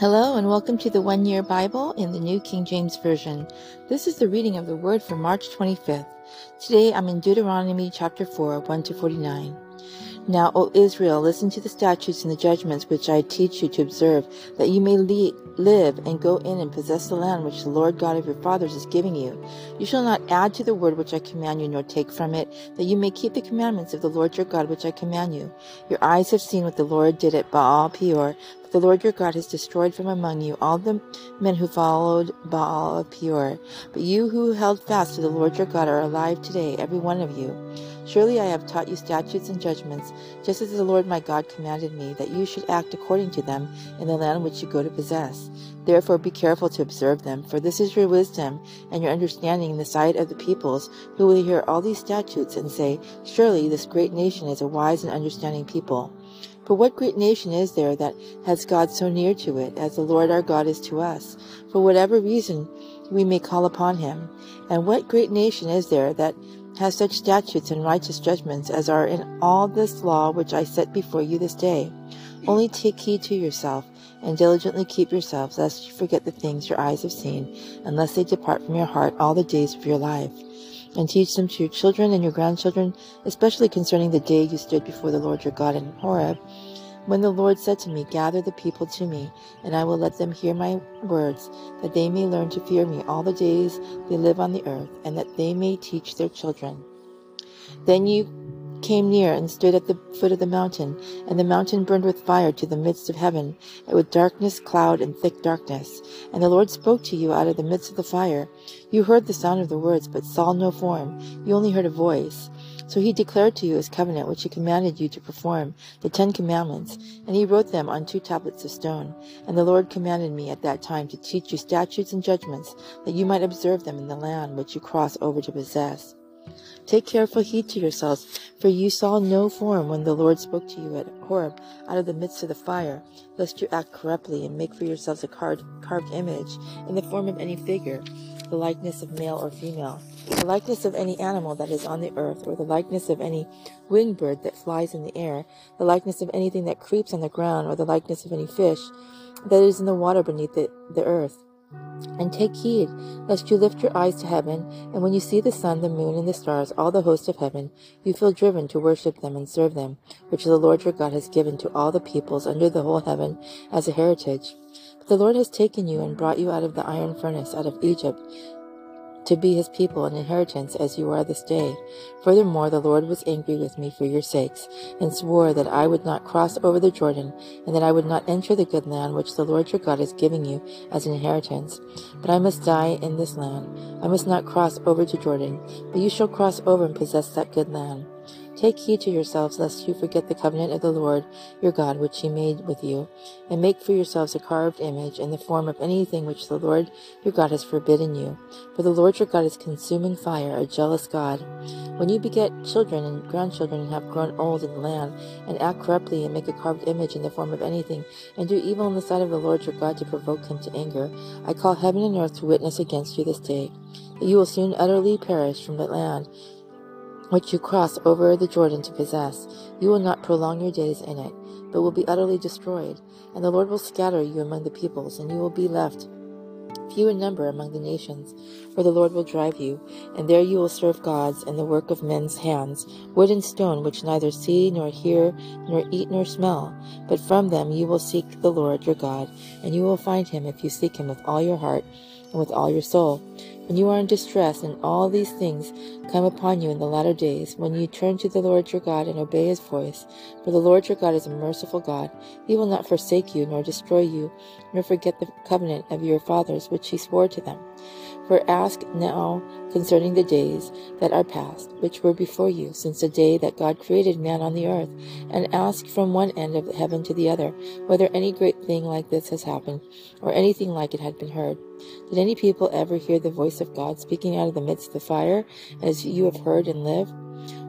Hello and welcome to the One Year Bible in the New King James Version. This is the reading of the Word for March 25th. Today I'm in Deuteronomy chapter 4, 1 to 49. Now, O Israel, listen to the statutes and the judgments which I teach you to observe, that you may live and go in and possess the land which the Lord God of your fathers is giving you. You shall not add to the word which I command you, nor take from it, that you may keep the commandments of the Lord your God which I command you. Your eyes have seen what the Lord did at Baal Peor, the Lord your God has destroyed from among you all the men who followed Baal of Peor. But you who held fast to the Lord your God are alive today, every one of you. Surely I have taught you statutes and judgments, just as the Lord my God commanded me, that you should act according to them in the land which you go to possess. Therefore be careful to observe them, for this is your wisdom and your understanding in the sight of the peoples, who will hear all these statutes and say, Surely this great nation is a wise and understanding people. For what great nation is there that has God so near to it as the Lord our God is to us, for whatever reason we may call upon him? And what great nation is there that has such statutes and righteous judgments as are in all this law which I set before you this day? Only take heed to yourself, and diligently keep yourselves, lest you forget the things your eyes have seen, unless they depart from your heart all the days of your life and teach them to your children and your grandchildren, especially concerning the day you stood before the Lord your God in Horeb, when the Lord said to me, Gather the people to me, and I will let them hear my words, that they may learn to fear me all the days they live on the earth, and that they may teach their children. Then you came near and stood at the foot of the mountain, and the mountain burned with fire to the midst of heaven, and with darkness, cloud, and thick darkness. And the Lord spoke to you out of the midst of the fire. You heard the sound of the words, but saw no form. You only heard a voice. So he declared to you his covenant, which he commanded you to perform, the Ten Commandments, and he wrote them on two tablets of stone. And the Lord commanded me at that time to teach you statutes and judgments, that you might observe them in the land which you cross over to possess. Take careful heed to yourselves, for you saw no form when the Lord spoke to you at Horeb out of the midst of the fire, lest you act corruptly and make for yourselves a carved, carved image in the form of any figure, the likeness of male or female, the likeness of any animal that is on the earth, or the likeness of any winged bird that flies in the air, the likeness of anything that creeps on the ground, or the likeness of any fish that is in the water beneath the, the earth. And take heed, lest you lift your eyes to heaven, and when you see the sun, the moon, and the stars, all the host of heaven, you feel driven to worship them and serve them, which the Lord your God has given to all the peoples under the whole heaven as a heritage. But the Lord has taken you and brought you out of the iron furnace, out of Egypt, to be his people and inheritance as you are this day. Furthermore, the Lord was angry with me for your sakes, and swore that I would not cross over the Jordan, and that I would not enter the good land which the Lord your God is giving you as an inheritance. But I must die in this land. I must not cross over to Jordan, but you shall cross over and possess that good land. Take heed to yourselves, lest you forget the covenant of the Lord your God which he made with you, and make for yourselves a carved image in the form of anything which the Lord your God has forbidden you. For the Lord your God is consuming fire, a jealous God. When you beget children and grandchildren and have grown old in the land, and act corruptly and make a carved image in the form of anything, and do evil in the sight of the Lord your God to provoke him to anger, I call heaven and earth to witness against you this day, that you will soon utterly perish from the land which you cross over the Jordan to possess. You will not prolong your days in it, but will be utterly destroyed. And the Lord will scatter you among the peoples, and you will be left few in number among the nations, where the Lord will drive you, and there you will serve gods and the work of men's hands, wood and stone, which neither see nor hear nor eat nor smell. But from them you will seek the Lord your God, and you will find him if you seek him with all your heart and with all your soul. When you are in distress, and all these things come upon you in the latter days, when you turn to the Lord your God and obey his voice, for the Lord your God is a merciful God, he will not forsake you, nor destroy you, nor forget the covenant of your fathers which he swore to them. For ask now concerning the days that are past, which were before you, since the day that God created man on the earth, and ask from one end of heaven to the other, whether any great thing like this has happened, or anything like it had been heard. Did any people ever hear the voice of God speaking out of the midst of the fire, as you have heard and lived?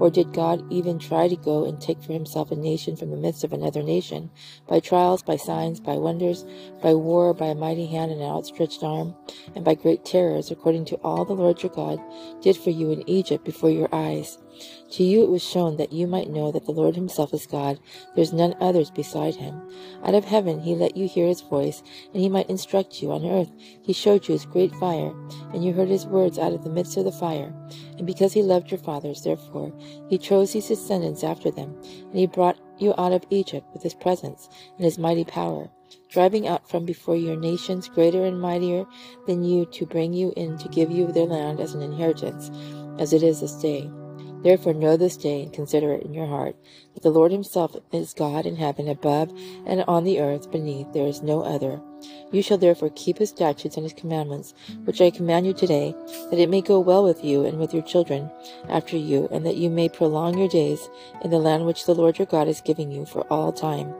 Or did God even try to go and take for himself a nation from the midst of another nation, by trials, by signs, by wonders, by war, by a mighty hand and an outstretched arm, and by great terrors, according to all the Lord your God did for you in Egypt before your eyes? To you it was shown that you might know that the Lord himself is God. There is none others beside him. Out of heaven he let you hear his voice, and he might instruct you. On earth he showed you his great fire, and you heard his words out of the midst of the fire. And because he loved your fathers, therefore he chose his descendants after them, and he brought you out of Egypt with his presence and his mighty power driving out from before your nations greater and mightier than you to bring you in to give you their land as an inheritance, as it is this day. Therefore know this day and consider it in your heart that the Lord himself is God in heaven above and on the earth beneath there is no other. You shall therefore keep his statutes and his commandments, which I command you today, that it may go well with you and with your children after you, and that you may prolong your days in the land which the Lord your God is giving you for all time.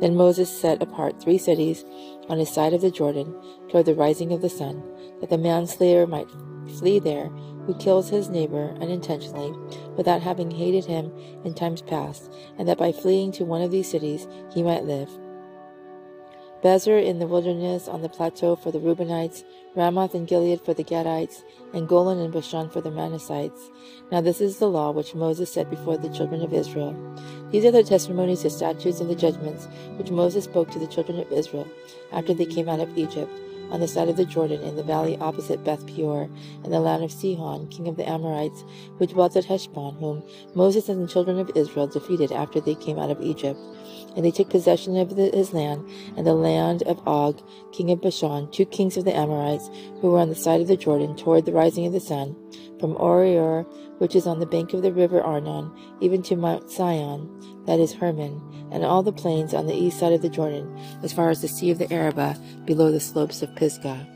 Then Moses set apart three cities on his side of the Jordan toward the rising of the sun, that the manslayer might flee there who kills his neighbor unintentionally without having hated him in times past, and that by fleeing to one of these cities he might live. Bezer in the wilderness on the plateau for the Reubenites, Ramoth and Gilead for the Gadites, and Golan and Bashan for the Manassites. Now this is the law which Moses set before the children of Israel. These are the testimonies, the statutes, and the judgments which Moses spoke to the children of Israel after they came out of Egypt on the side of the Jordan in the valley opposite Beth Peor, in the land of Sihon, king of the Amorites, who dwelt at Heshbon, whom Moses and the children of Israel defeated after they came out of Egypt. And they took possession of the, his land and the land of Og, king of Bashan, two kings of the Amorites, who were on the side of the Jordan toward the rising of the sun, from Aroer, which is on the bank of the river Arnon, even to Mount Sion, that is Hermon, and all the plains on the east side of the Jordan, as far as the sea of the Arabah, below the slopes of Pisgah.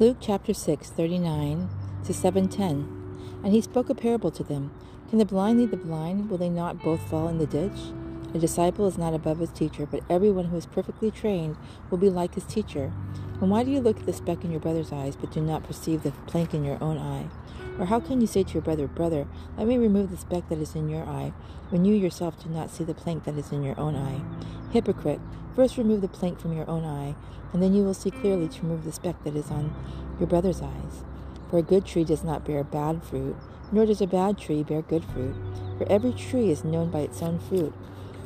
Luke chapter 6, 39 to 710. And he spoke a parable to them. Can the blind lead the blind? Will they not both fall in the ditch? A disciple is not above his teacher, but everyone who is perfectly trained will be like his teacher. And why do you look at the speck in your brother's eyes, but do not perceive the plank in your own eye? Or how can you say to your brother, Brother, let me remove the speck that is in your eye, when you yourself do not see the plank that is in your own eye? Hypocrite, first remove the plank from your own eye, and then you will see clearly to remove the speck that is on your brother's eyes. For a good tree does not bear bad fruit, nor does a bad tree bear good fruit. For every tree is known by its own fruit.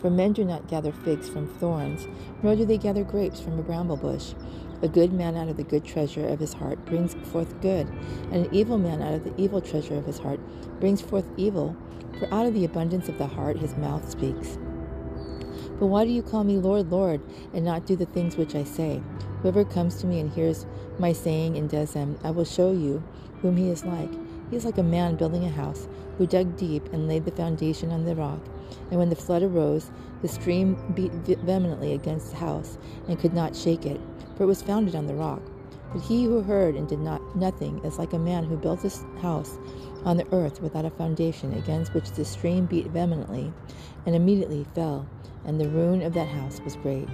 For men do not gather figs from thorns, nor do they gather grapes from a bramble bush. A good man out of the good treasure of his heart brings forth good, and an evil man out of the evil treasure of his heart brings forth evil. For out of the abundance of the heart his mouth speaks. But why do you call me Lord, Lord, and not do the things which I say? Whoever comes to me and hears my saying and does them, I will show you whom he is like. He is like a man building a house, who dug deep and laid the foundation on the rock. And when the flood arose, the stream beat vehemently against the house, and could not shake it, for it was founded on the rock. But he who heard and did not nothing is like a man who built his house on the earth without a foundation, against which the stream beat vehemently, and immediately fell, and the ruin of that house was great.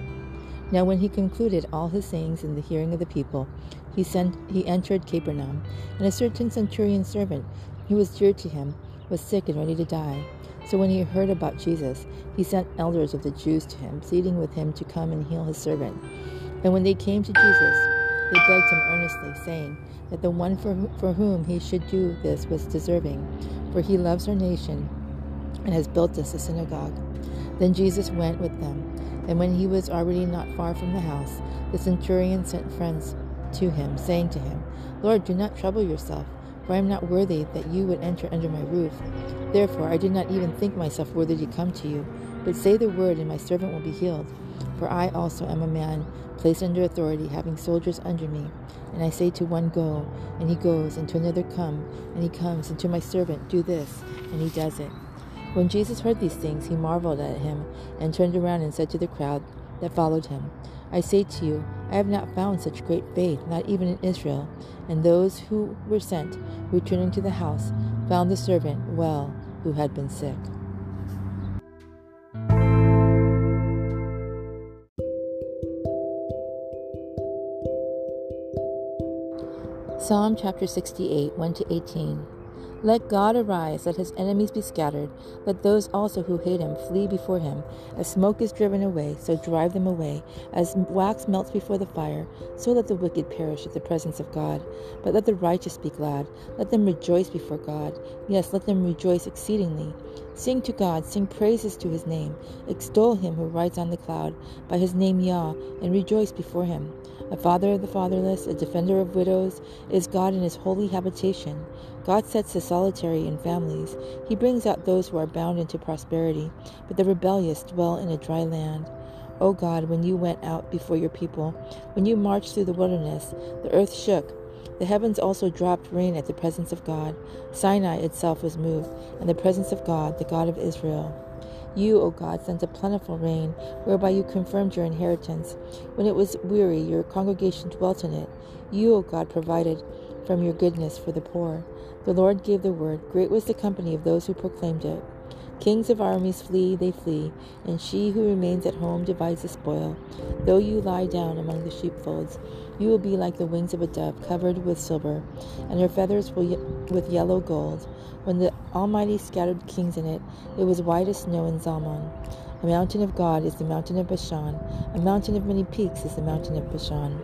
Now when he concluded all his sayings in the hearing of the people, he sent he entered Capernaum, and a certain centurion servant, who was dear to him, was sick and ready to die. So when he heard about Jesus, he sent elders of the Jews to him, pleading with him to come and heal his servant. And when they came to Jesus, they begged him earnestly, saying that the one for, for whom he should do this was deserving, for he loves our nation and has built us a synagogue. Then Jesus went with them, and when he was already not far from the house, the centurion sent friends to him, saying to him, Lord, do not trouble yourself for I am not worthy that you would enter under my roof. Therefore I did not even think myself worthy to come to you, but say the word, and my servant will be healed. For I also am a man placed under authority, having soldiers under me. And I say to one, Go, and he goes, and to another, Come, and he comes, and to my servant, Do this, and he does it. When Jesus heard these things, he marveled at him, and turned around and said to the crowd that followed him, I say to you, I have not found such great faith, not even in Israel. And those who were sent, returning to the house, found the servant well who had been sick. Psalm chapter 68, 1 to 18. Let God arise, let his enemies be scattered, let those also who hate him flee before him. As smoke is driven away, so drive them away. As wax melts before the fire, so let the wicked perish at the presence of God. But let the righteous be glad, let them rejoice before God. Yes, let them rejoice exceedingly. Sing to God, sing praises to his name. Extol him who rides on the cloud, by his name Yah, and rejoice before him. A father of the fatherless, a defender of widows, is God in his holy habitation. God sets the solitary in families. He brings out those who are bound into prosperity, but the rebellious dwell in a dry land. O God, when you went out before your people, when you marched through the wilderness, the earth shook. The heavens also dropped rain at the presence of God. Sinai itself was moved, and the presence of God, the God of Israel. You, O God, sent a plentiful rain, whereby you confirmed your inheritance. When it was weary, your congregation dwelt in it. You, O God, provided from your goodness for the poor. The Lord gave the word. Great was the company of those who proclaimed it. Kings of armies flee, they flee, and she who remains at home divides the spoil. Though you lie down among the sheepfolds, you will be like the wings of a dove covered with silver, and her feathers will with yellow gold. When the Almighty scattered kings in it, it was white as snow in Zalmon. A mountain of God is the mountain of Bashan, a mountain of many peaks is the mountain of Bashan.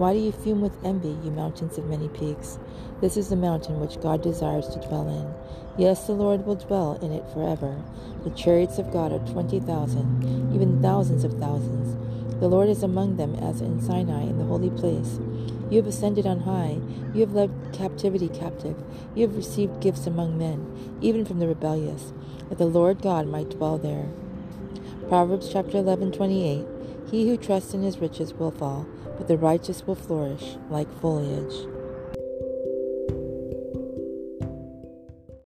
Why do you fume with envy, you mountains of many peaks? This is the mountain which God desires to dwell in. Yes, the Lord will dwell in it forever. The chariots of God are twenty thousand, even thousands of thousands. The Lord is among them as in Sinai in the holy place. You have ascended on high. You have led captivity captive. You have received gifts among men, even from the rebellious, that the Lord God might dwell there. Proverbs chapter 11, 28. He who trusts in his riches will fall, but the righteous will flourish like foliage.